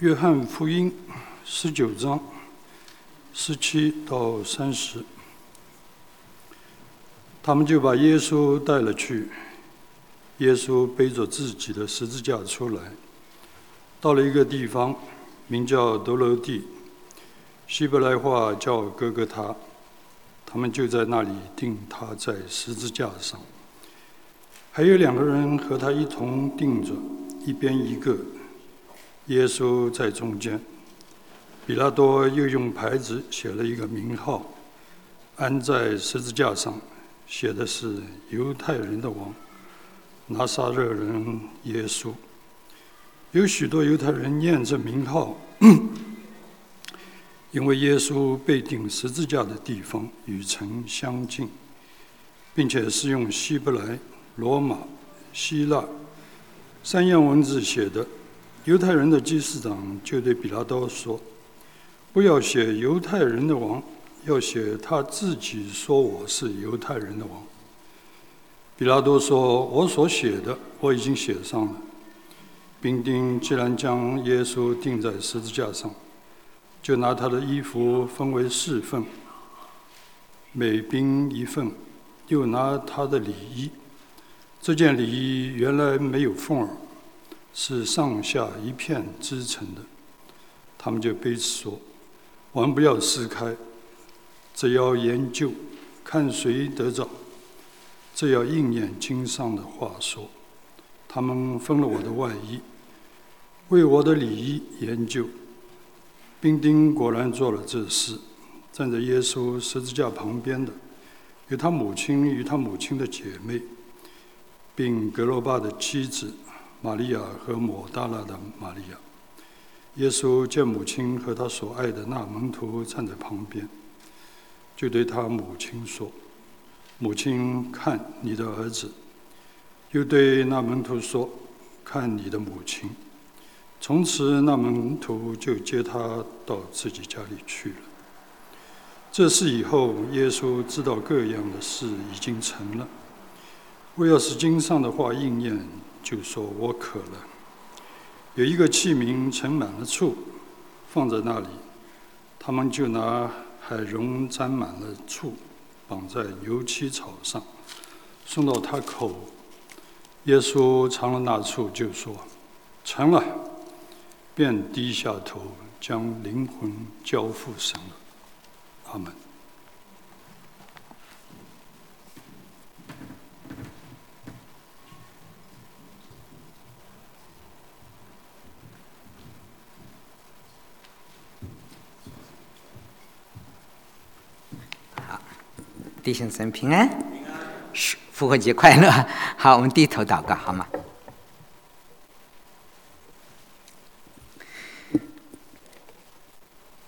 约翰福音十九章十七到三十，他们就把耶稣带了去。耶稣背着自己的十字架出来，到了一个地方，名叫德罗地，希伯来话叫哥哥他。他们就在那里钉他在十字架上，还有两个人和他一同钉着，一边一个。耶稣在中间，比拉多又用牌子写了一个名号，安在十字架上，写的是犹太人的王，拿撒勒人耶稣。有许多犹太人念这名号，因为耶稣被钉十字架的地方与城相近，并且是用希伯来、罗马、希腊三样文字写的。犹太人的祭司长就对比拉多说：“不要写犹太人的王，要写他自己说我是犹太人的王。”比拉多说：“我所写的我已经写上了。”兵丁既然将耶稣钉在十字架上，就拿他的衣服分为四份，每兵一份，又拿他的礼衣。这件礼衣原来没有缝儿。是上下一片织成的，他们就彼此说：“万不要撕开，只要研究，看谁得着。这要应验经上的话说。”他们分了我的外衣，为我的礼衣研究。兵丁果然做了这事。站在耶稣十字架旁边的，有他母亲与他母亲的姐妹，并格罗巴的妻子。玛利亚和抹大拉的玛利亚，耶稣见母亲和他所爱的那门徒站在旁边，就对他母亲说：“母亲，看你的儿子。”又对那门徒说：“看你的母亲。”从此，那门徒就接他到自己家里去了。这事以后，耶稣知道各样的事已经成了，为要使经上的话应验。就说我渴了，有一个器皿盛满了醋，放在那里，他们就拿海蓉沾满了醋，绑在油漆草上，送到他口。耶稣尝了那醋，就说成了，便低下头，将灵魂交付神了。阿门。弟兄姊妹平安，复活节快乐！好，我们低头祷告，好吗？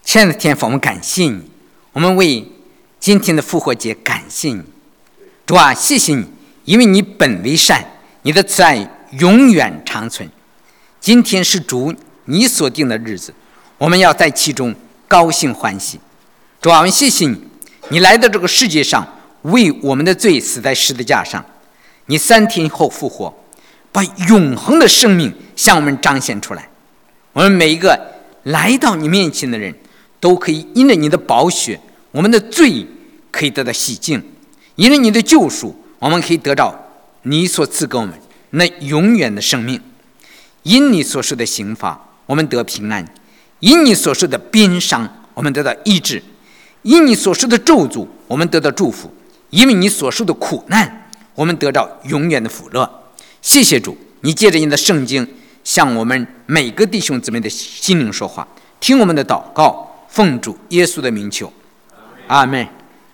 亲爱的天父，我们感谢你，我们为今天的复活节感谢你。主啊，谢谢你，因为你本为善，你的慈爱永远长存。今天是主你所定的日子，我们要在其中高兴欢喜。主啊，我们谢谢你。你来到这个世界上，为我们的罪死在十字架上。你三天后复活，把永恒的生命向我们彰显出来。我们每一个来到你面前的人，都可以因着你的宝血，我们的罪可以得到洗净；因着你的救赎，我们可以得到你所赐给我们那永远的生命。因你所受的刑罚，我们得平安；因你所受的鞭伤，我们得到医治。因你所受的咒诅，我们得到祝福；因为你所受的苦难，我们得到永远的福乐。谢谢主，你借着你的圣经向我们每个弟兄姊妹的心灵说话，听我们的祷告，奉主耶稣的名求，阿门，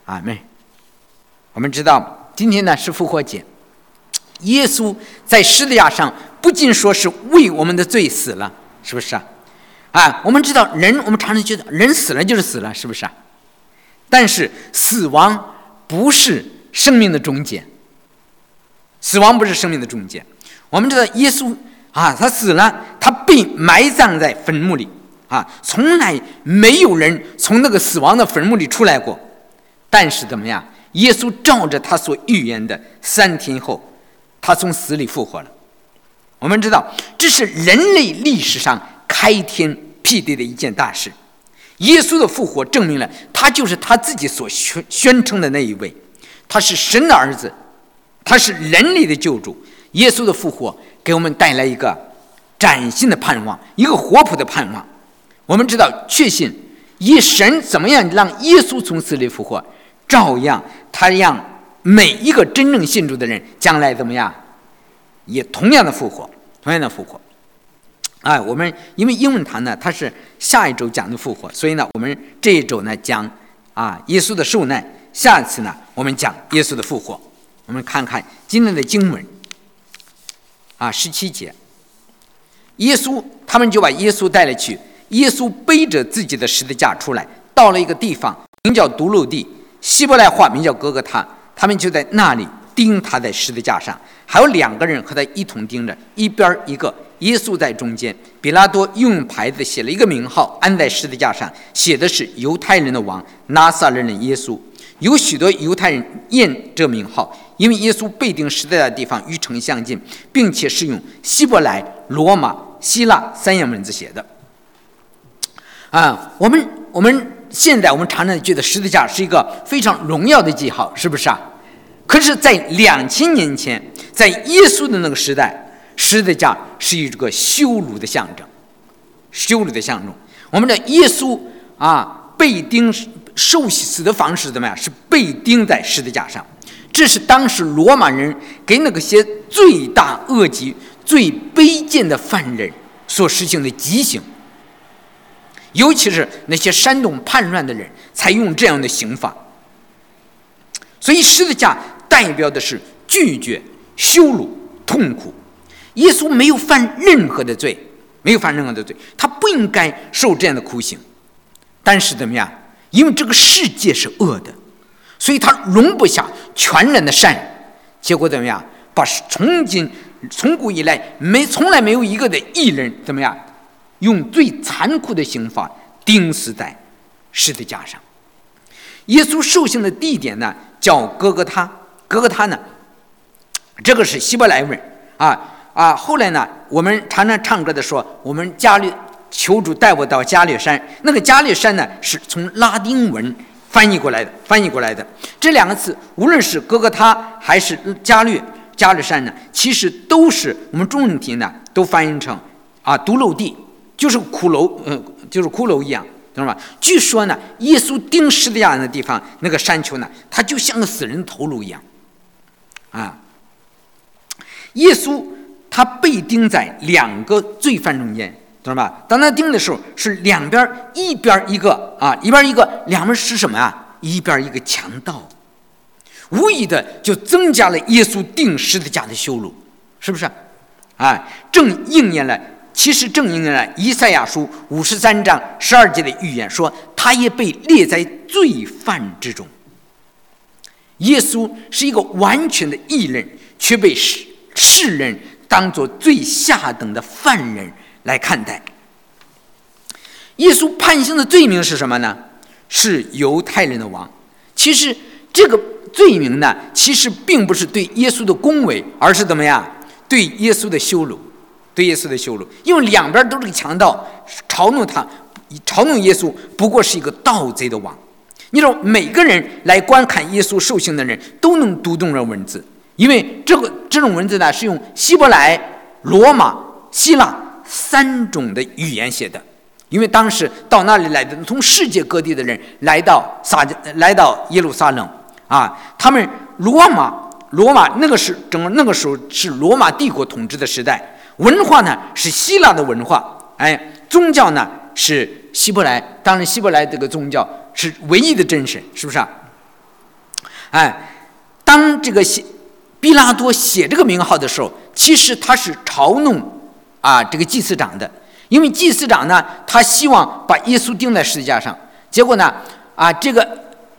阿门。我们知道今天呢是复活节，耶稣在十字架上不仅说是为我们的罪死了，是不是啊？啊，我们知道人，我们常常觉得人死了就是死了，是不是啊？但是死亡不是生命的终结，死亡不是生命的终结。我们知道耶稣啊，他死了，他被埋葬在坟墓里啊，从来没有人从那个死亡的坟墓里出来过。但是怎么样？耶稣照着他所预言的，三天后他从死里复活了。我们知道，这是人类历史上开天辟地的一件大事。耶稣的复活证明了他就是他自己所宣宣称的那一位，他是神的儿子，他是人类的救主。耶稣的复活给我们带来一个崭新的盼望，一个活泼的盼望。我们知道，确信以神怎么样让耶稣从死里复活，照样他让每一个真正信主的人将来怎么样，也同样的复活，同样的复活。哎，我们因为英文堂呢，它是下一周讲的复活，所以呢，我们这一周呢讲啊耶稣的受难，下一次呢我们讲耶稣的复活。我们看看今天的经文啊，十七节，耶稣他们就把耶稣带了去，耶稣背着自己的十字架出来，到了一个地方，名叫独路地，希伯来话名叫哥哥他，他们就在那里钉他在十字架上，还有两个人和他一同钉着，一边一个。耶稣在中间，比拉多用牌子写了一个名号，安在十字架上，写的是犹太人的王拿撒勒人耶稣。有许多犹太人验这名号，因为耶稣被钉十字架的地方与城相近，并且是用希伯来、罗马、希腊三样文字写的。啊，我们我们现在我们常常觉得十字架是一个非常荣耀的记号，是不是啊？可是，在两千年前，在耶稣的那个时代。十字架是一个羞辱的象征，羞辱的象征。我们的耶稣啊，被钉受死的方式怎么样？是被钉在十字架上。这是当时罗马人给那个些罪大恶极、最卑贱的犯人所实行的极刑，尤其是那些煽动叛乱的人，才用这样的刑法。所以十字架代表的是拒绝、羞辱、痛苦。耶稣没有犯任何的罪，没有犯任何的罪，他不应该受这样的苦刑。但是怎么样？因为这个世界是恶的，所以他容不下全然的善。结果怎么样？把从今从古以来没从来没有一个的艺人怎么样？用最残酷的刑罚钉死在十字架上。耶稣受刑的地点呢，叫哥哥他。哥哥他呢，这个是希伯来文啊。啊，后来呢，我们常常唱歌的说，我们加略求主带我到加略山。那个加略山呢，是从拉丁文翻译过来的，翻译过来的。这两个词，无论是哥哥他还是加略加略山呢，其实都是我们中文题呢，都翻译成啊独楼地，就是骷髅，呃，就是骷髅一样，懂了吧？据说呢，耶稣钉十字架的地方，那个山丘呢，它就像个死人头颅一样，啊，耶稣。他被钉在两个罪犯中间，懂了吧？当他钉的时候，是两边一边一个啊，一边一个，两边是什么啊？一边一个强盗，无疑的就增加了耶稣钉十字架的羞辱，是不是？啊，正应验了，其实正应验了以赛亚书五十三章十二节的预言，说他也被列在罪犯之中。耶稣是一个完全的义人，却被世世人。当做最下等的犯人来看待。耶稣判刑的罪名是什么呢？是犹太人的王。其实这个罪名呢，其实并不是对耶稣的恭维，而是怎么样？对耶稣的羞辱，对耶稣的羞辱。因为两边都是个强盗，嘲弄他，嘲弄耶稣，不过是一个盗贼的王。你说每个人来观看耶稣受刑的人都能读懂这文字。因为这个这种文字呢，是用希伯来、罗马、希腊三种的语言写的。因为当时到那里来的，从世界各地的人来到撒来到耶路撒冷啊，他们罗马罗马那个是整个那个时候是罗马帝国统治的时代，文化呢是希腊的文化，哎，宗教呢是希伯来，当然希伯来这个宗教是唯一的真神，是不是啊？哎，当这个希毕拉多写这个名号的时候，其实他是嘲弄啊这个祭司长的，因为祭司长呢，他希望把耶稣钉在十字架上。结果呢，啊这个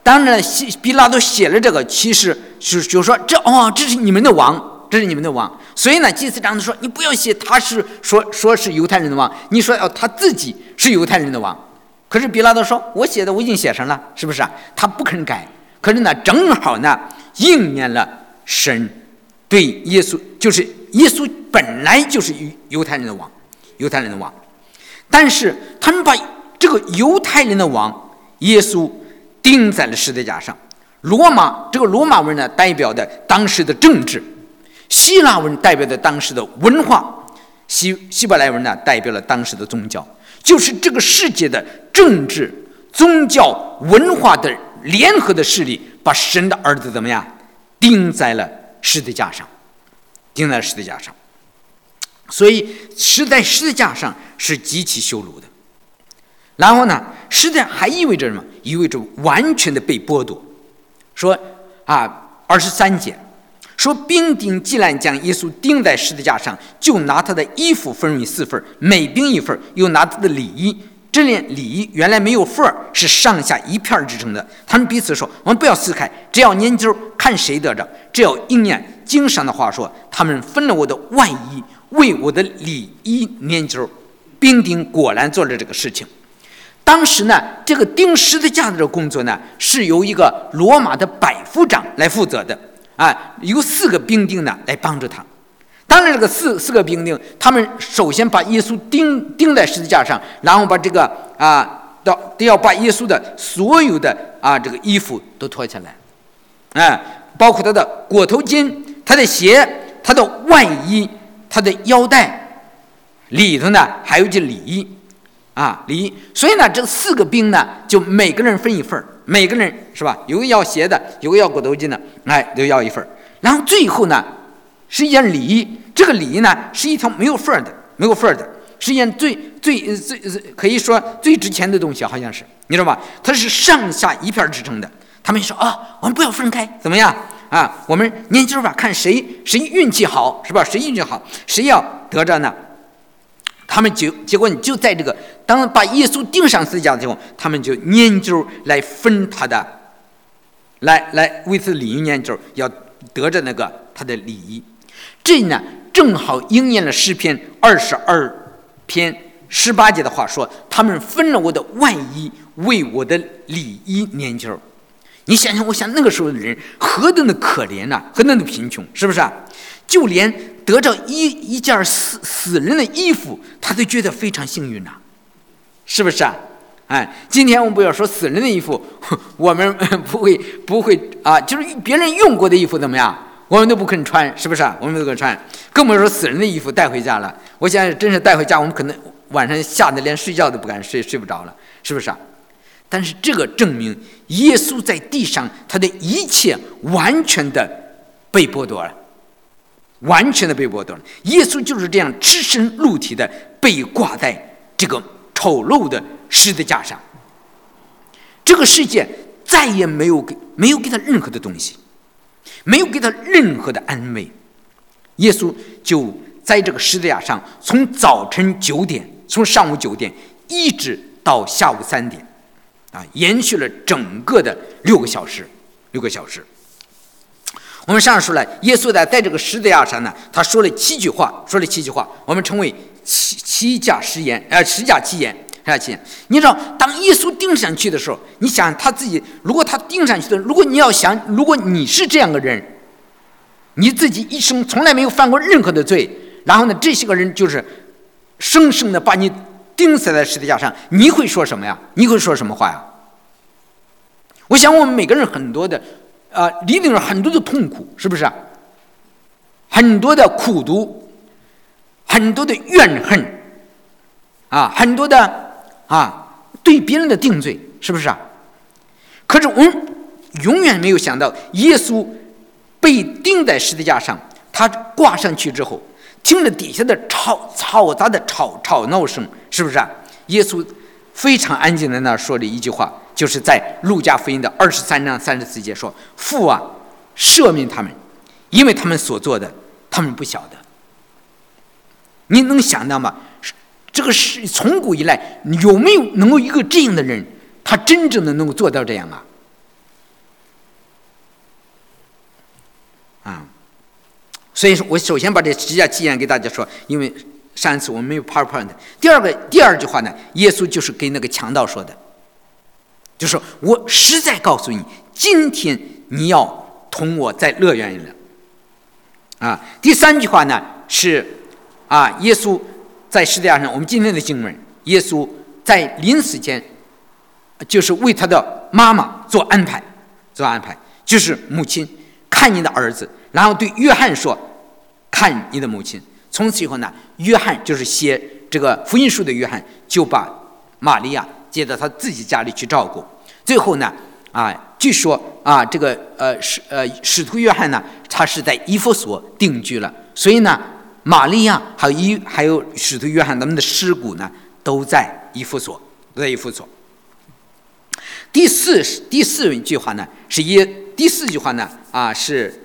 当然，毕拉多写了这个，其实是就说这哦，这是你们的王，这是你们的王。所以呢，祭司长就说你不要写他是说说是犹太人的王，你说哦他自己是犹太人的王。可是毕拉多说，我写的我已经写上了，是不是啊？他不肯改。可是呢，正好呢应验了。神对耶稣就是耶稣本来就是犹犹太人的王，犹太人的王。但是他们把这个犹太人的王耶稣钉在了十字架上。罗马这个罗马文呢，代表的当时的政治；希腊文代表的当时的文化；希希伯来文呢，代表了当时的宗教。就是这个世界的政治、宗教、文化的联合的势力，把神的儿子怎么样钉在了十字架上，钉在十字架上。所以，死在十字架上是极其羞辱的。然后呢，实在还意味着什么？意味着完全的被剥夺。说啊，二十三节说，兵丁既然将耶稣钉在十字架上，就拿他的衣服分为四份，每兵一份，又拿他的礼衣。这件礼衣原来没有缝儿，是上下一片制成的。他们彼此说：“我们不要撕开，只要研究看谁得着。只要应验经上的话说，他们分了我的外衣。”为我的礼衣研究，兵丁果然做了这个事情。当时呢，这个钉十字架的工作呢，是由一个罗马的百夫长来负责的。啊，由四个兵丁呢来帮助他。当然，这个四四个兵丁，他们首先把耶稣钉钉在十字架上，然后把这个啊，到都要把耶稣的所有的啊这个衣服都脱下来，哎，包括他的裹头巾、他的鞋、他的外衣。他的腰带里头呢，还有一件礼衣，啊，礼衣。所以呢，这四个兵呢，就每个人分一份每个人是吧？有个要鞋的，有个要裹头巾的，哎，都要一份然后最后呢，是一件礼衣。这个礼衣呢，是一条没有份的，没有份的，是一件最最最可以说最值钱的东西，好像是，你知道吧？它是上下一片支撑的。他们说啊，我们不要分开，怎么样？啊，我们研究吧，看谁谁运气好，是吧？谁运气好，谁要得着呢？他们就结果你就在这个当把耶稣钉上十字架的时候，他们就研究来分他的，来来为此礼仪研究，要得着那个他的礼仪。这呢正好应验了诗篇二十二篇十八节的话，说他们分了我的外衣，为我的里衣研究。你想想，我想那个时候的人何等的可怜呐，何等的贫穷，是不是啊？就连得着一一件死死人的衣服，他都觉得非常幸运呐，是不是啊？哎，今天我们不要说死人的衣服，我们不会不会啊，就是别人用过的衣服怎么样，我们都不肯穿，是不是啊？我们都不肯穿，更不说死人的衣服带回家了。我现在真是带回家，我们可能晚上吓得连睡觉都不敢睡，睡不着了，是不是啊？但是这个证明，耶稣在地上他的一切完全的被剥夺了，完全的被剥夺了。耶稣就是这样赤身露体的被挂在这个丑陋的十字架上。这个世界再也没有给没有给他任何的东西，没有给他任何的安慰。耶稣就在这个十字架上，从早晨九点，从上午九点一直到下午三点。啊，延续了整个的六个小时，六个小时。我们上说了，耶稣在在这个十字架上呢，他说了七句话，说了七句话，我们称为七七架十言，呃，十架七言，十架七言。你知道，当耶稣钉上去的时候，你想他自己，如果他钉上去的，如果你要想，如果你是这样的人，你自己一生从来没有犯过任何的罪，然后呢，这些个人就是生生的把你。钉死在十字架上，你会说什么呀？你会说什么话呀？我想，我们每个人很多的，啊，一定是很多的痛苦，是不是？很多的苦读，很多的怨恨，啊，很多的啊，对别人的定罪，是不是啊？可是我们永远没有想到，耶稣被钉在十字架上，他挂上去之后。听着底下的吵嘈杂的吵吵闹声，是不是啊？耶稣非常安静的那说了一句话，就是在路加福音的二十三章三十四节说：“父啊，赦免他们，因为他们所做的，他们不晓得。”你能想到吗？这个是从古以来有没有能够一个这样的人，他真正的能够做到这样啊？啊？所以说我首先把这十架纪言给大家说，因为上一次我们没有 PowerPoint。第二个第二句话呢，耶稣就是给那个强盗说的，就说我实在告诉你，今天你要同我在乐园里了。啊，第三句话呢是啊，耶稣在十字架上，我们今天的经文，耶稣在临死前，就是为他的妈妈做安排，做安排，就是母亲看你的儿子，然后对约翰说：“看你的母亲。”从此以后呢，约翰就是写这个福音书的约翰，就把玛利亚接到他自己家里去照顾。最后呢，啊，据说啊，这个呃使呃使徒约翰呢，他是在伊弗所定居了，所以呢，玛利亚还有伊还有使徒约翰他们的尸骨呢，都在伊夫所，都在伊夫所。第四第四句话呢，是耶第四句话呢，啊是。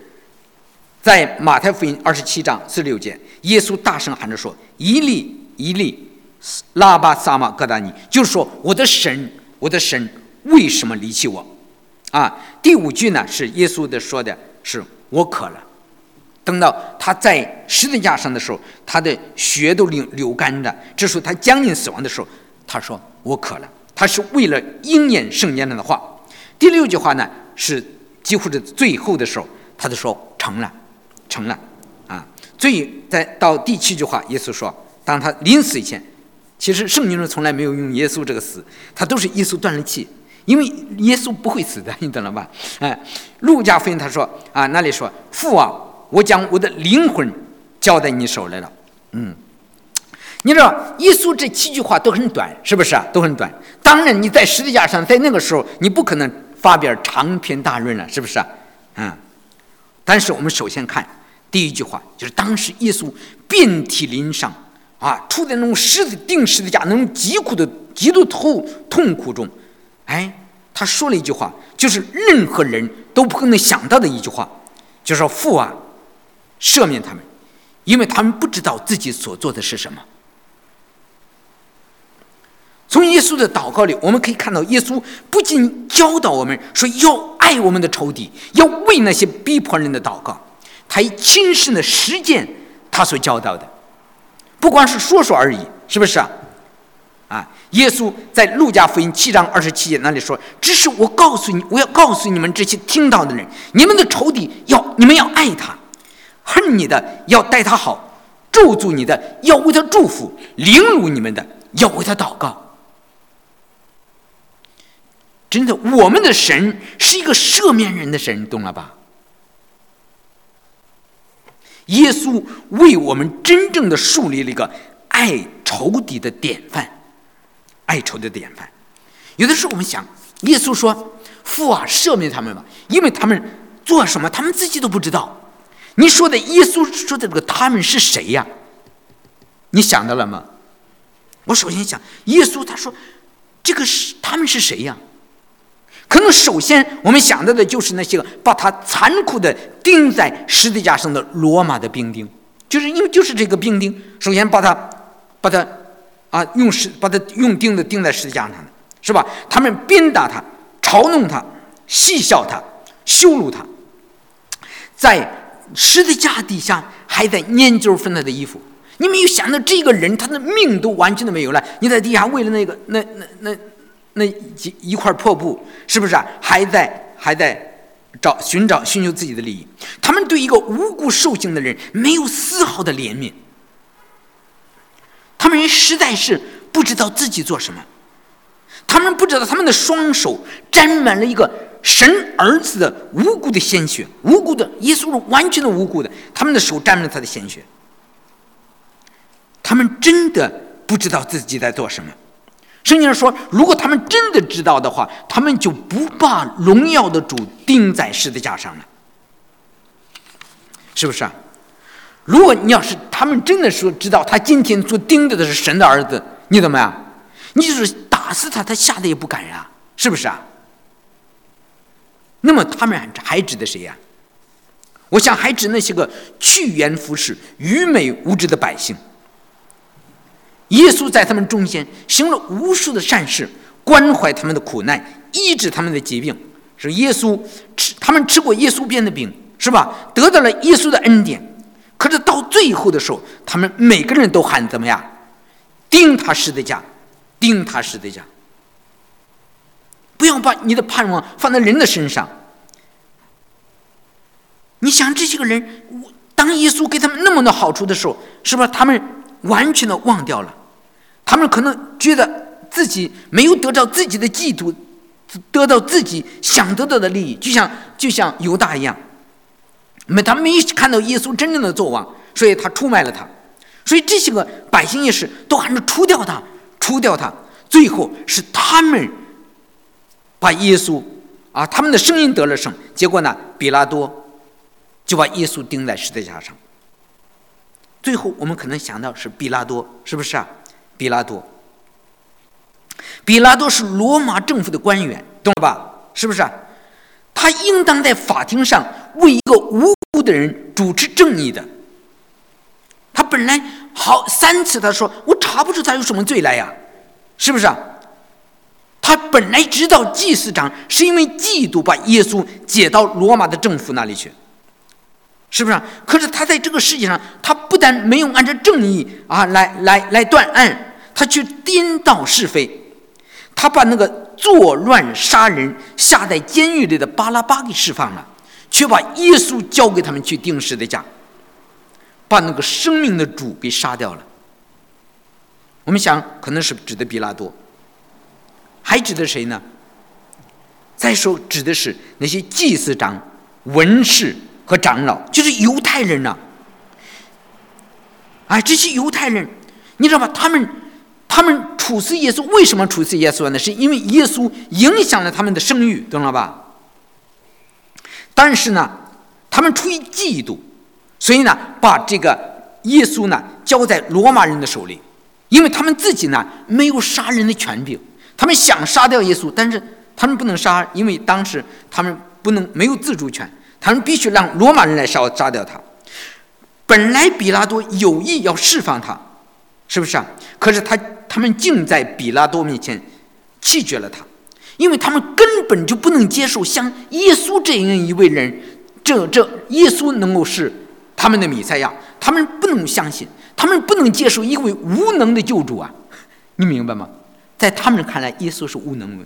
在马太福音二十七章四十六节，耶稣大声喊着说：“一粒一粒，拉巴撒马各达尼。”就是说，我的神，我的神，为什么离弃我？啊，第五句呢是耶稣的说的是我渴了。等到他在十字架上的时候，他的血都流流干的。这时候他将近死亡的时候，他说我渴了。他是为了应验圣经上的话。第六句话呢是几乎是最后的时候，他就说成了。成了，啊，最在到第七句话，耶稣说，当他临死以前，其实圣经中从来没有用耶稣这个死，他都是耶稣断了气，因为耶稣不会死的，你懂了吧？哎，路加福音他说啊，那里说父啊，我将我的灵魂交在你手来了，嗯，你知道耶稣这七句话都很短，是不是？都很短。当然你在十字架上，在那个时候你不可能发表长篇大论了，是不是啊？嗯，但是我们首先看。第一句话就是当时耶稣遍体鳞伤啊，处在那种十字钉十字架那种极苦的极度痛痛苦中，哎，他说了一句话，就是任何人都不可能想到的一句话，就是说父啊，赦免他们，因为他们不知道自己所做的是什么。从耶稣的祷告里，我们可以看到，耶稣不仅教导我们说要爱我们的仇敌，要为那些逼迫人的祷告。他以亲身的实践他所教导的，不光是说说而已，是不是啊？啊，耶稣在路加福音七章二十七节那里说：“只是我告诉你，我要告诉你们这些听到的人，你们的仇敌要你们要爱他，恨你的要待他好，咒诅你的要为他祝福，凌辱你们的要为他祷告。”真的，我们的神是一个赦免人的神，懂了吧？耶稣为我们真正的树立了一个爱仇敌的典范，爱仇的典范。有的时候我们想，耶稣说：“父啊，赦免他们吧，因为他们做什么，他们自己都不知道。”你说的耶稣说的这个他们是谁呀？你想到了吗？我首先想，耶稣他说这个是他们是谁呀？可能首先我们想到的就是那些个把他残酷的钉在十字架上的罗马的兵丁，就是因为就是这个兵丁，首先把他把他啊用石把他用钉子钉在十字架上的，是吧？他们鞭打他，嘲弄他，戏笑他，羞辱他，在十字架底下还在研究分他的衣服。你没有想到这个人他的命都完全都没有了，你在地下为了那个那那那。那几一块破布，是不是啊？还在还在找寻找寻求自己的利益？他们对一个无辜受刑的人没有丝毫的怜悯，他们人实在是不知道自己做什么，他们不知道他们的双手沾满了一个神儿子的无辜的鲜血，无辜的耶稣是完全的无辜的，他们的手沾着他的鲜血，他们真的不知道自己在做什么。圣经上说，如果他们真的知道的话，他们就不把荣耀的主钉在十字架上了，是不是啊？如果你要是他们真的说知道他今天做钉着的是神的儿子，你怎么样？你就是打死他，他吓得也不敢呀，是不是啊？那么他们还指的谁呀？我想还指那些个趋炎附势、愚昧无知的百姓。耶稣在他们中间行了无数的善事，关怀他们的苦难，医治他们的疾病。是耶稣吃，他们吃过耶稣变的饼，是吧？得到了耶稣的恩典。可是到最后的时候，他们每个人都喊怎么样？钉他十字架，钉他十字架。不要把你的盼望放在人的身上。你想这些个人，当耶稣给他们那么多好处的时候，是不是他们完全的忘掉了？他们可能觉得自己没有得到自己的嫉妒，得到自己想得到的利益，就像就像犹大一样，没他们没看到耶稣真正的作王，所以他出卖了他，所以这些个百姓也是都喊着除掉他，除掉他，最后是他们把耶稣啊，他们的声音得了胜，结果呢，比拉多就把耶稣钉在十字架上。最后，我们可能想到是比拉多，是不是啊？比拉多，比拉多是罗马政府的官员，懂了吧？是不是？他应当在法庭上为一个无辜的人主持正义的。他本来好三次，他说我查不出他有什么罪来呀，是不是啊？他本来知道祭司长是因为嫉妒把耶稣解到罗马的政府那里去。是不是？可是他在这个世界上，他不但没有按照正义啊来来来断案，他却颠倒是非，他把那个作乱杀人、下在监狱里的巴拉巴给释放了，却把耶稣交给他们去钉十字架，把那个生命的主给杀掉了。我们想，可能是指的比拉多，还指的谁呢？再说，指的是那些祭司长、文士。和长老就是犹太人呐，哎，这些犹太人，你知道吧？他们他们处死耶稣，为什么处死耶稣呢？是因为耶稣影响了他们的声誉，懂了吧？但是呢，他们出于嫉妒，所以呢，把这个耶稣呢交在罗马人的手里，因为他们自己呢没有杀人的权柄，他们想杀掉耶稣，但是他们不能杀，因为当时他们不能没有自主权。他们必须让罗马人来杀杀掉他。本来比拉多有意要释放他，是不是啊？可是他他们竟在比拉多面前弃绝了他，因为他们根本就不能接受像耶稣这样一位人，这这耶稣能够是他们的弥赛亚，他们不能相信，他们不能接受一位无能的救主啊！你明白吗？在他们看来，耶稣是无能的。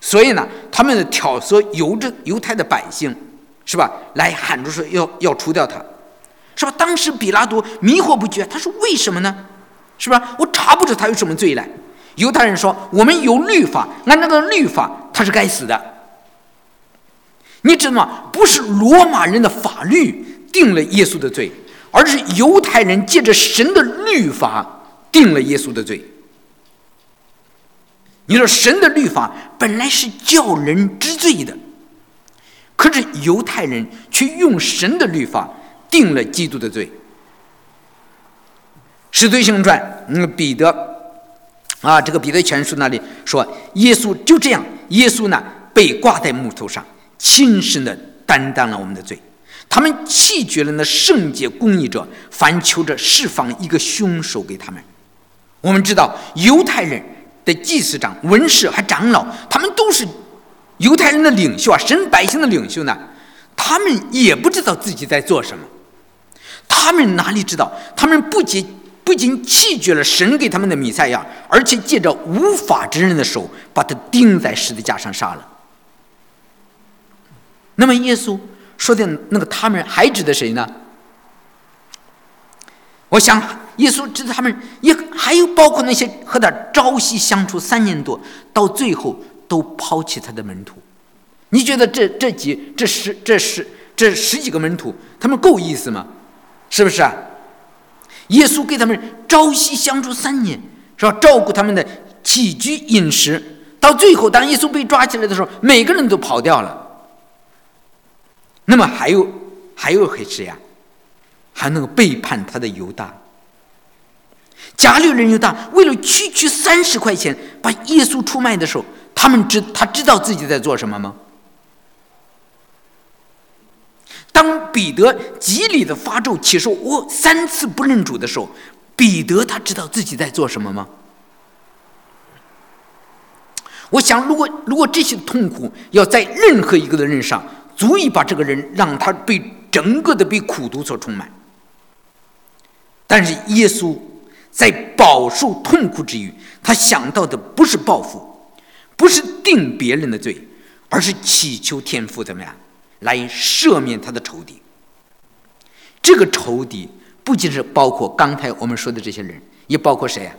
所以呢，他们挑唆犹着犹太的百姓，是吧？来喊着说要要除掉他，是吧？当时比拉多迷惑不决，他说为什么呢？是吧？我查不出他有什么罪来。犹太人说我们有律法，按照个律法他是该死的。你知道吗？不是罗马人的法律定了耶稣的罪，而是犹太人借着神的律法定了耶稣的罪。你说神的律法本来是叫人知罪的，可是犹太人却用神的律法定了基督的罪。使徒行传，那个彼得啊，这个彼得全书那里说，耶稣就这样，耶稣呢被挂在木头上，亲身的担当了我们的罪。他们弃绝了那圣洁公义者，反求着释放一个凶手给他们。我们知道犹太人。的祭司长、文士还长老，他们都是犹太人的领袖啊，神百姓的领袖呢。他们也不知道自己在做什么，他们哪里知道？他们不仅不仅弃绝了神给他们的弥赛亚，而且借着无法之人的手，把他钉在十字架上杀了。那么耶稣说的那个他们还指的谁呢？我想。耶稣知道他们，也还有包括那些和他朝夕相处三年多，到最后都抛弃他的门徒。你觉得这这几这十这十这十几个门徒，他们够意思吗？是不是啊？耶稣给他们朝夕相处三年，是吧？照顾他们的起居饮食，到最后当耶稣被抓起来的时候，每个人都跑掉了。那么还有还有谁呀？还能背叛他的犹大？家里人又大，为了区区三十块钱把耶稣出卖的时候，他们知他知道自己在做什么吗？当彼得极力的发咒起誓我三次不认主的时候，彼得他知道自己在做什么吗？我想，如果如果这些痛苦要在任何一个的人上，足以把这个人让他被整个的被苦毒所充满。但是耶稣。在饱受痛苦之余，他想到的不是报复，不是定别人的罪，而是祈求天父怎么样来赦免他的仇敌。这个仇敌不仅是包括刚才我们说的这些人，也包括谁呀？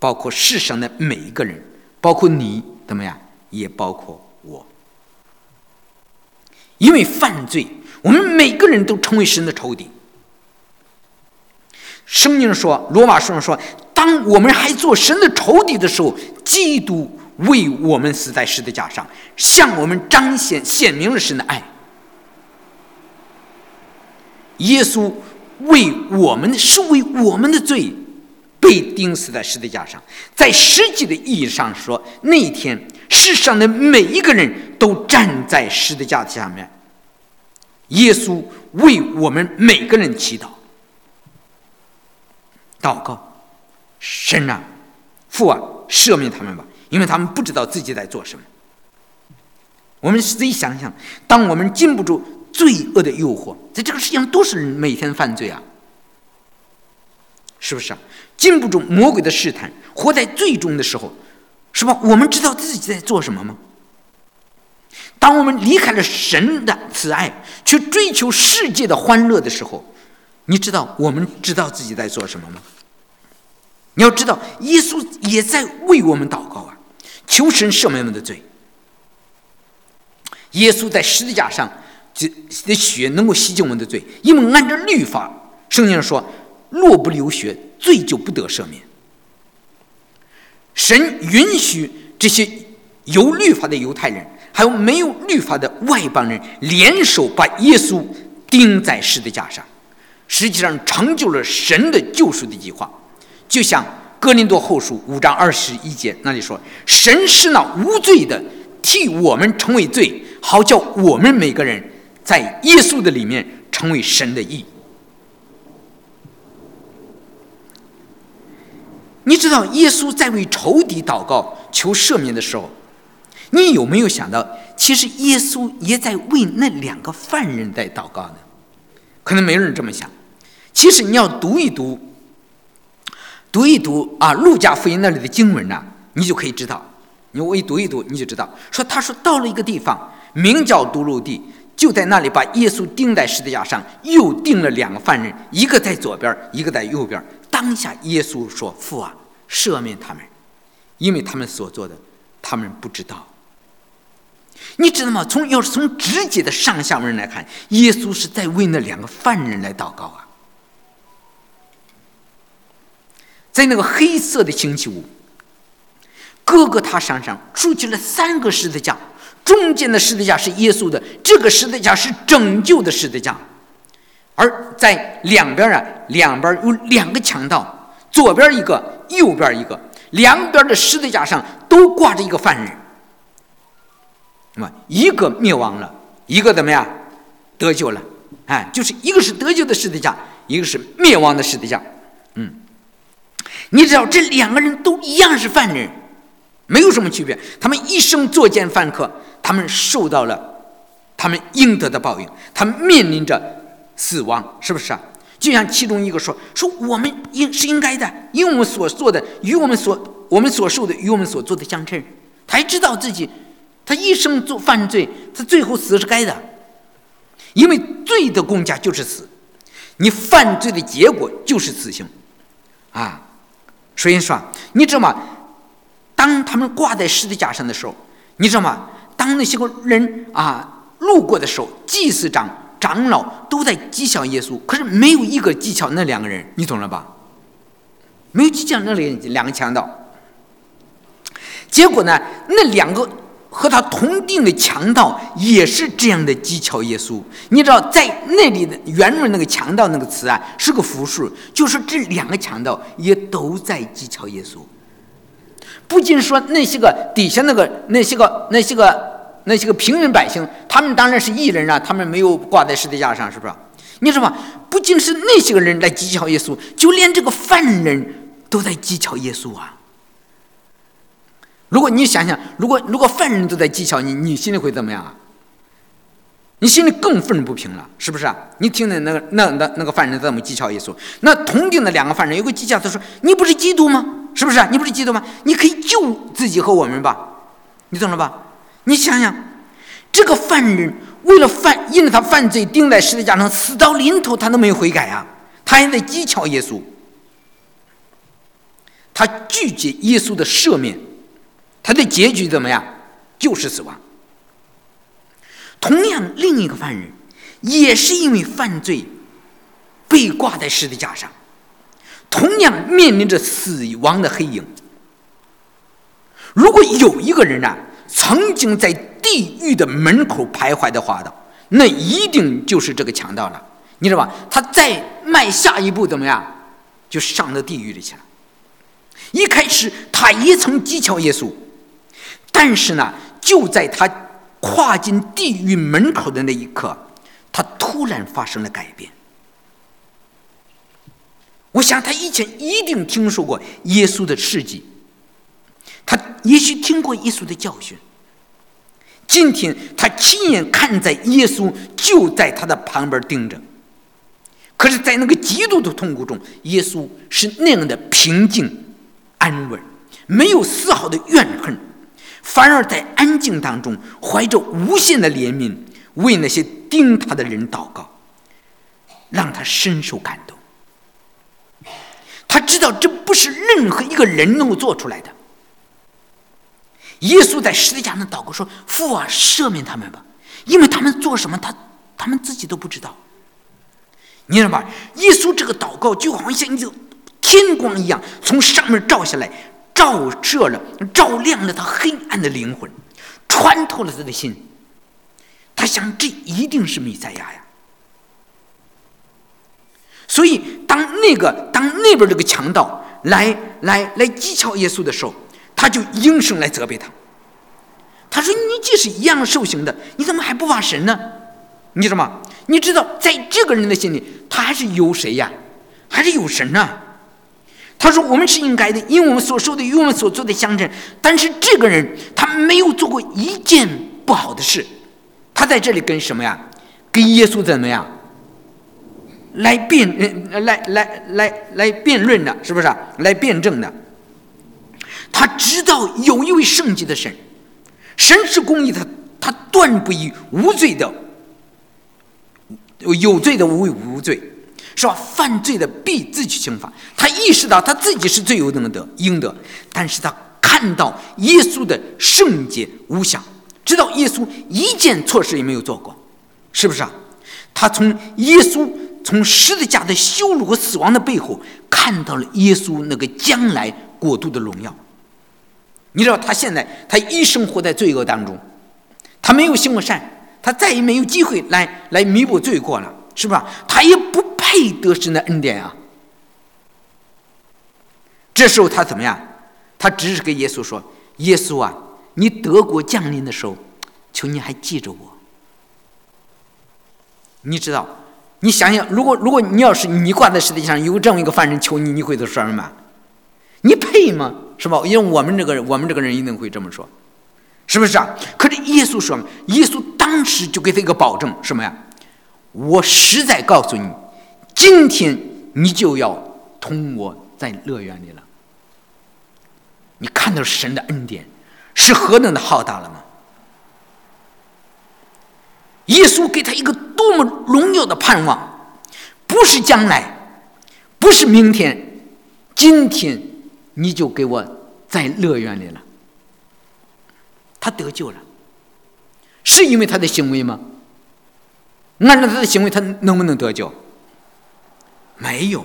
包括世上的每一个人，包括你，怎么样？也包括我。因为犯罪，我们每个人都成为神的仇敌。圣经说，罗马书上说，当我们还做神的仇敌的时候，基督为我们死在十字架上，向我们彰显显明了神的爱。耶稣为我们是为我们的罪被钉死在十字架上，在实际的意义上说，那一天世上的每一个人都站在十字架下面，耶稣为我们每个人祈祷。祷告，神啊，父啊，赦免他们吧，因为他们不知道自己在做什么。我们自己想想，当我们禁不住罪恶的诱惑，在这个世界上都是每天犯罪啊，是不是啊？禁不住魔鬼的试探，活在最终的时候，是吧？我们知道自己在做什么吗？当我们离开了神的慈爱，去追求世界的欢乐的时候，你知道我们知道自己在做什么吗？你要知道，耶稣也在为我们祷告啊，求神赦免我们的罪。耶稣在十字架上这的血能够洗净我们的罪，因为按照律法，圣经上说，若不流血，罪就不得赦免。神允许这些有律法的犹太人，还有没有律法的外邦人，联手把耶稣钉在十字架上，实际上成就了神的救赎的计划。就像哥林多后书五章二十一节那里说：“神是那无罪的，替我们成为罪，好叫我们每个人在耶稣的里面成为神的义。”你知道耶稣在为仇敌祷告求赦免的时候，你有没有想到，其实耶稣也在为那两个犯人在祷告呢？可能没人这么想。其实你要读一读。读一读啊，《路加福音》那里的经文呢，你就可以知道。你我一读一读，你就知道。说他说到了一个地方，名叫独路地，就在那里把耶稣钉在十字架上，又钉了两个犯人，一个在左边，一个在右边。当下耶稣说：“父啊，赦免他们，因为他们所做的，他们不知道。”你知道吗？从要是从直接的上下文来看，耶稣是在为那两个犯人来祷告啊。在那个黑色的星期五，各个他山上竖起了三个十字架，中间的十字架是耶稣的，这个十字架是拯救的十字架，而在两边啊，两边有两个强盗，左边一个，右边一个，两边的十字架上都挂着一个犯人，那么一个灭亡了，一个怎么样得救了？哎，就是一个是得救的十字架，一个是灭亡的十字架，嗯。你知道这两个人都一样是犯人，没有什么区别。他们一生作奸犯科，他们受到了他们应得的报应，他们面临着死亡，是不是啊？就像其中一个说：“说我们应是应该的，因为我们所做的与我们所我们所受的与我们所做的相称。”他还知道自己，他一生做犯罪，他最后死是该的，因为罪的公价就是死，你犯罪的结果就是死刑，啊。所以说，你知道吗？当他们挂在十字架上的时候，你知道吗？当那些个人啊路过的时候，祭司长、长老都在讥笑耶稣，可是没有一个讥笑那两个人，你懂了吧？没有讥笑那两两个强盗。结果呢，那两个。和他同定的强盗也是这样的讥诮耶稣。你知道，在那里的原文那个“强盗”那个词啊，是个复数，就是这两个强盗也都在讥诮耶稣。不仅说那些个底下那个那些个那些个那些个平民百姓，他们当然是艺人啊，他们没有挂在十字架上，是不是？你知道吗？不仅是那些个人在讥诮耶稣，就连这个犯人都在讥诮耶稣啊。如果你想想，如果如果犯人都在讥笑你，你心里会怎么样啊？你心里更愤不平了，是不是啊？你听的那个那那那个犯人怎么讥笑耶稣？那同定的两个犯人有个讥笑，他说：“你不是基督吗？是不是？你不是基督吗？你可以救自己和我们吧？你懂了吧？你想想，这个犯人为了犯，因为他犯罪钉在十字架上，死到临头他都没有悔改啊，他还在讥笑耶稣。他拒绝耶稣的赦免，他的结局怎么样？就是死亡。同样，另一个犯人也是因为犯罪被挂在十字架上，同样面临着死亡的黑影。如果有一个人啊，曾经在地狱的门口徘徊的话的，那一定就是这个强盗了。你知道吧？他再迈下一步怎么样，就上到地狱里去了。一开始他也曾讥诮耶稣，但是呢，就在他跨进地狱门口的那一刻，他突然发生了改变。我想他以前一定听说过耶稣的事迹。他也许听过耶稣的教训，今天他亲眼看在耶稣就在他的旁边盯着，可是，在那个极度的痛苦中，耶稣是那样的平静、安稳，没有丝毫的怨恨，反而在安静当中怀着无限的怜悯，为那些盯他的人祷告，让他深受感动。他知道这不是任何一个人能够做出来的。耶稣在十字架上祷告说：“父啊，赦免他们吧，因为他们做什么，他他们自己都不知道。”你知道吧？耶稣这个祷告就好像一个天光一样，从上面照下来，照射了、照亮了他黑暗的灵魂，穿透了他的心。他想，这一定是弥赛亚呀。所以，当那个当那边这个强盗来来来讥诮耶稣的时候，他就应声来责备他。他说：“你既是一样受刑的，你怎么还不怕神呢？你知道吗？你知道，在这个人的心里，他还是有谁呀？还是有神呢？”他说：“我们是应该的，因为我们所说的与我们所做的相称。但是这个人他没有做过一件不好的事，他在这里跟什么呀？跟耶稣怎么样？来辩，来来来来辩论的，是不是？来辩证的。”他知道有一位圣洁的神，神是公义的，他断不以无罪的有罪的无为无罪，是吧？犯罪的必自取刑罚。他意识到他自己是罪有应得应得，但是他看到耶稣的圣洁无瑕，知道耶稣一件错事也没有做过，是不是啊？他从耶稣从十字架的羞辱和死亡的背后，看到了耶稣那个将来国度的荣耀。你知道他现在他一生活在罪恶当中，他没有行过善，他再也没有机会来来弥补罪过了，是吧？他也不配得神的恩典啊。这时候他怎么样？他只是跟耶稣说：“耶稣啊，你德国降临的时候，求你还记着我。”你知道？你想想，如果如果你要是你挂在十字架上，有这么一个犯人求你，你会说什么？你配吗？是吧？因为我们这个人，我们这个人一定会这么说，是不是啊？可是耶稣说，耶稣当时就给他一个保证，什么呀？我实在告诉你，今天你就要同我在乐园里了。你看到神的恩典是何等的浩大了吗？耶稣给他一个多么荣耀的盼望，不是将来，不是明天，今天。你就给我在乐园里了，他得救了，是因为他的行为吗？按照他的行为，他能不能得救？没有。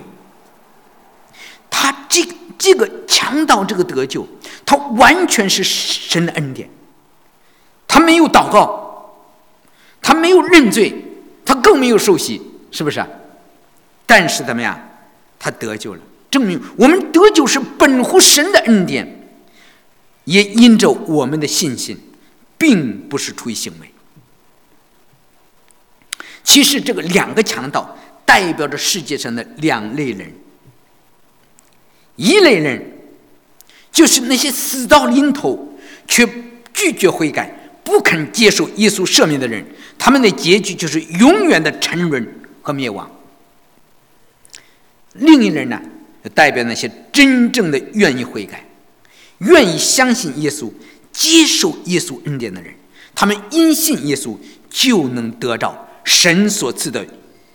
他这这个强盗这个得救，他完全是神的恩典。他没有祷告，他没有认罪，他更没有受洗，是不是？但是怎么样？他得救了。证明我们得救是本乎神的恩典，也因着我们的信心，并不是出于行为。其实这个两个强盗代表着世界上的两类人：一类人就是那些死到临头却拒绝悔改、不肯接受耶稣赦免的人，他们的结局就是永远的沉沦和灭亡。另一类人呢？代表那些真正的愿意悔改、愿意相信耶稣、接受耶稣恩典的人，他们因信耶稣就能得到神所赐的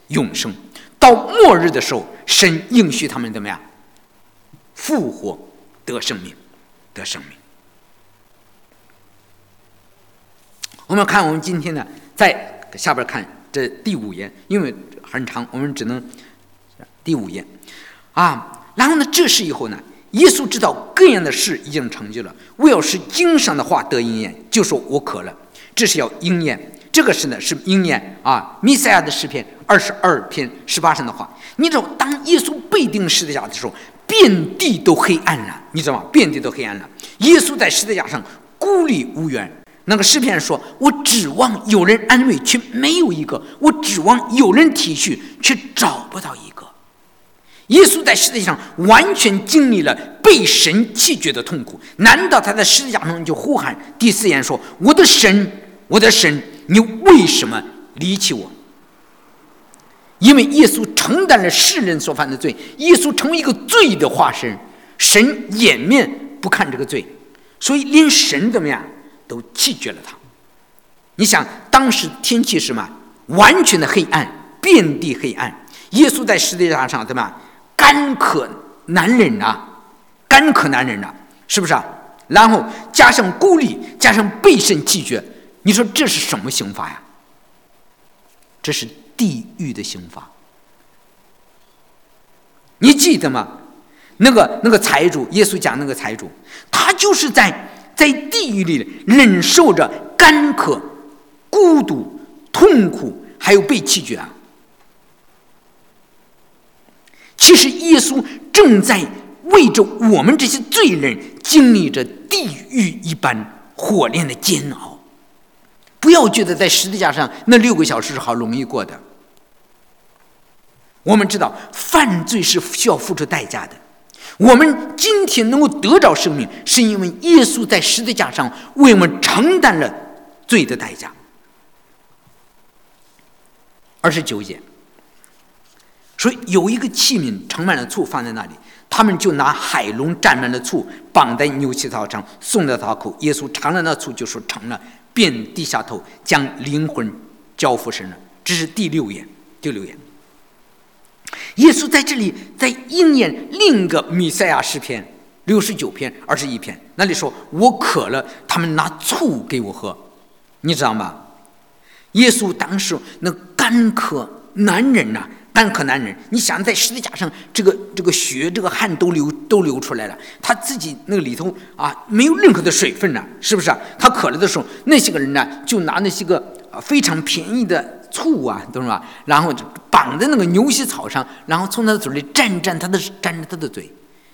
永生。到末日的时候，神应许他们怎么样？复活得生命，得生命。我们看，我们今天呢，在下边看这第五页，因为很长，我们只能第五页啊。然后呢，这时以后呢，耶稣知道各样的事已经成就了，为要使经上的话得应验，就说我渴了。这是要应验，这个是呢是应验啊。弥赛亚的诗篇二十二篇十八上的话，你知道，当耶稣被钉十字架的时候，遍地都黑暗了，你知道吗？遍地都黑暗了。耶稣在十字架上孤立无援。那个诗篇说：“我指望有人安慰，却没有一个；我指望有人体恤，却找不到一个。”耶稣在十字架上完全经历了被神弃绝的痛苦。难道他在十字架上就呼喊第四言说：“我的神，我的神，你为什么离弃我？”因为耶稣承担了世人所犯的罪，耶稣成为一个罪的化身，神掩面不看这个罪，所以连神怎么样？都弃绝了他。你想，当时天气是什么？完全的黑暗，遍地黑暗。耶稣在十字架上怎么？干渴难忍呐，干渴难忍呐，是不是啊？然后加上孤立，加上被神弃绝，你说这是什么刑罚呀？这是地狱的刑罚。你记得吗？那个那个财主，耶稣讲那个财主，他就是在。在地狱里忍受着干渴、孤独、痛苦，还有被弃绝啊！其实耶稣正在为着我们这些罪人经历着地狱一般火炼的煎熬。不要觉得在十字架上那六个小时是好容易过的。我们知道犯罪是需要付出代价的。我们今天能够得着生命，是因为耶稣在十字架上为我们承担了罪的代价。二十九节，说有一个器皿盛满了醋放在那里，他们就拿海龙蘸满了醋，绑在牛膝草上，送到他口。耶稣尝了那醋，就说成了，便低下头，将灵魂交付神了。这是第六眼，第六眼。耶稣在这里在应验另一个弥赛亚诗篇六十九篇二十一篇，那里说：“我渴了，他们拿醋给我喝。”你知道吗？耶稣当时那干渴难忍呐，干渴难忍。你想在十字架上，这个这个血、这个汗都流都流出来了，他自己那个里头啊，没有任何的水分呐，是不是？他渴了的时候，那些个人呢，就拿那些个非常便宜的。醋啊，懂吧？然后就绑在那个牛膝草上，然后从他的嘴里蘸蘸他的蘸着他的嘴。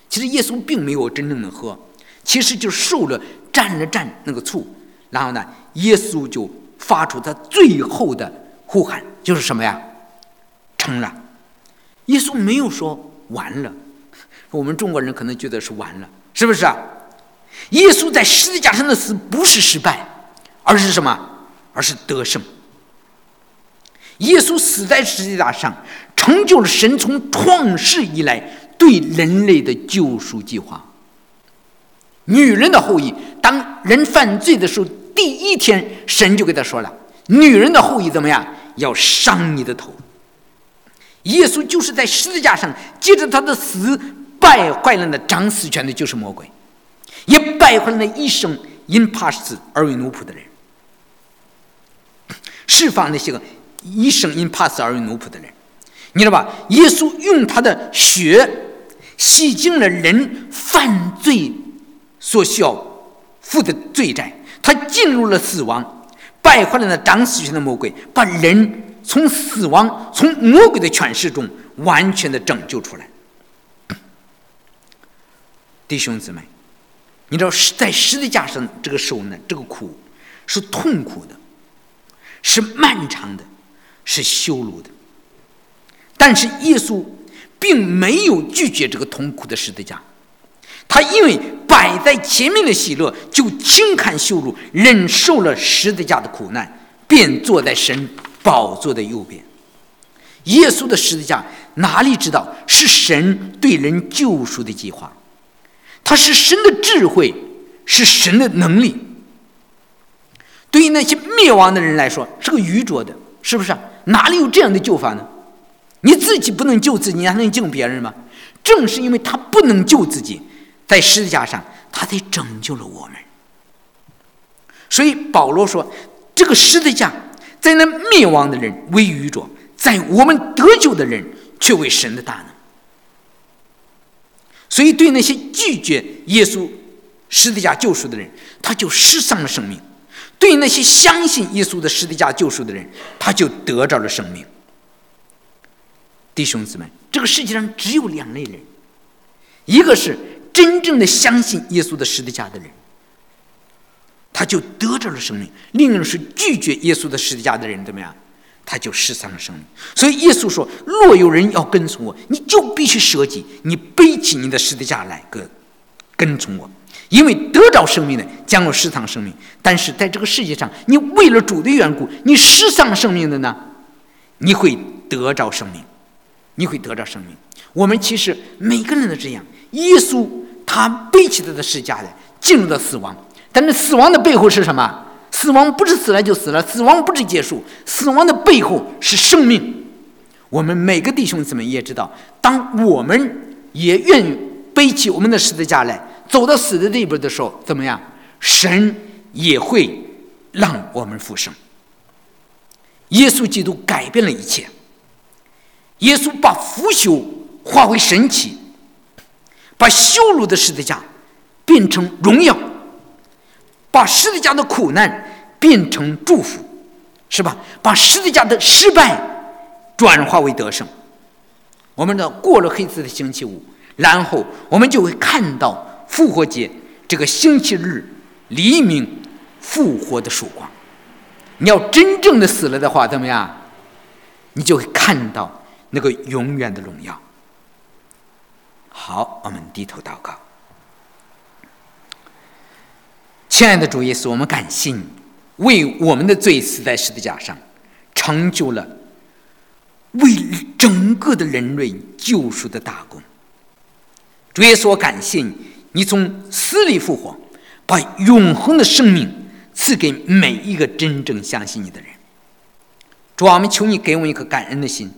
其实耶稣并没有真正的喝，其实就受了蘸了蘸那个醋。然后呢，耶稣就发出他最后的呼喊，就是什么呀？成了。耶稣没有说完了。我们中国人可能觉得是完了，是不是啊？耶稣在十字架上的死不是失败，而是什么？而是得胜。耶稣死在十字架上，成就了神从创世以来对人类的救赎计划。女人的后裔，当人犯罪的时候，第一天神就给他说了：“女人的后裔怎么样？要伤你的头。”耶稣就是在十字架上，借着他的死，败坏了那掌死权的，就是魔鬼，也败坏了那一生因怕死而为奴仆的人，释放那些个。一生因怕死而为奴仆的人，你知道吧？耶稣用他的血洗净了人犯罪所需要负的罪债，他进入了死亡，败坏了那掌死权的魔鬼，把人从死亡、从魔鬼的权势中完全的拯救出来。弟兄姊妹，你知道在十字架上这个受呢，这个苦是痛苦的，是漫长的。是羞辱的，但是耶稣并没有拒绝这个痛苦的十字架，他因为摆在前面的喜乐，就轻看羞辱，忍受了十字架的苦难，便坐在神宝座的右边。耶稣的十字架哪里知道是神对人救赎的计划？他是神的智慧，是神的能力。对于那些灭亡的人来说，是个愚拙的，是不是？哪里有这样的救法呢？你自己不能救自己，你还能救别人吗？正是因为他不能救自己，在十字架上，他才拯救了我们。所以保罗说：“这个十字架，在那灭亡的人为愚拙，在我们得救的人却为神的大能。”所以，对那些拒绝耶稣十字架救赎的人，他就失丧了生命；对那些相信耶稣的十字架救赎的人，他就得着了生命。弟兄姊妹，这个世界上只有两类人：一个是真正的相信耶稣的十字架的人，他就得着了生命；另一个是拒绝耶稣的十字架的人，怎么样？他就失丧了生命。所以耶稣说：“若有人要跟从我，你就必须舍己，你背起你的十字架来跟跟从我。因为得着生命的将要失丧生命，但是在这个世界上，你为了主的缘故，你失丧生命的呢，你会得着生命，你会得着生命。我们其实每个人都这样。耶稣他背起他的十字架来，进入了死亡，但是死亡的背后是什么？”死亡不是死了就死了，死亡不是结束，死亡的背后是生命。我们每个弟兄姊妹也知道，当我们也愿意背起我们的十字架来，走到死的地步的时候，怎么样？神也会让我们复生。耶稣基督改变了一切，耶稣把腐朽化为神奇，把羞辱的十字架变成荣耀。把十字架的苦难变成祝福，是吧？把十字架的失败转化为得胜。我们的过了黑色的星期五，然后我们就会看到复活节这个星期日黎明复活的曙光。你要真正的死了的话，怎么样？你就会看到那个永远的荣耀。好，我们低头祷告。亲爱的主耶稣，我们感谢你为我们的罪死在十字架上，成就了为整个的人类救赎的大功。主耶稣，我感谢你，你从死里复活，把永恒的生命赐给每一个真正相信你的人。主啊，我们求你给我们一颗感恩的心。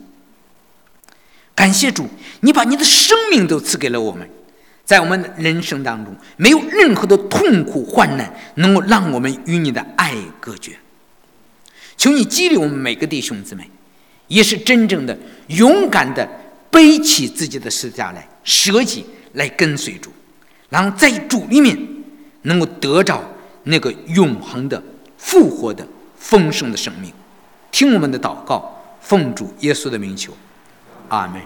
感谢主，你把你的生命都赐给了我们。在我们人生当中，没有任何的痛苦患难能够让我们与你的爱隔绝。求你激励我们每个弟兄姊妹，也是真正的勇敢的背起自己的十字架来，舍己来跟随主，然后在主里面能够得着那个永恒的复活的丰盛的生命。听我们的祷告，奉主耶稣的名求，阿门。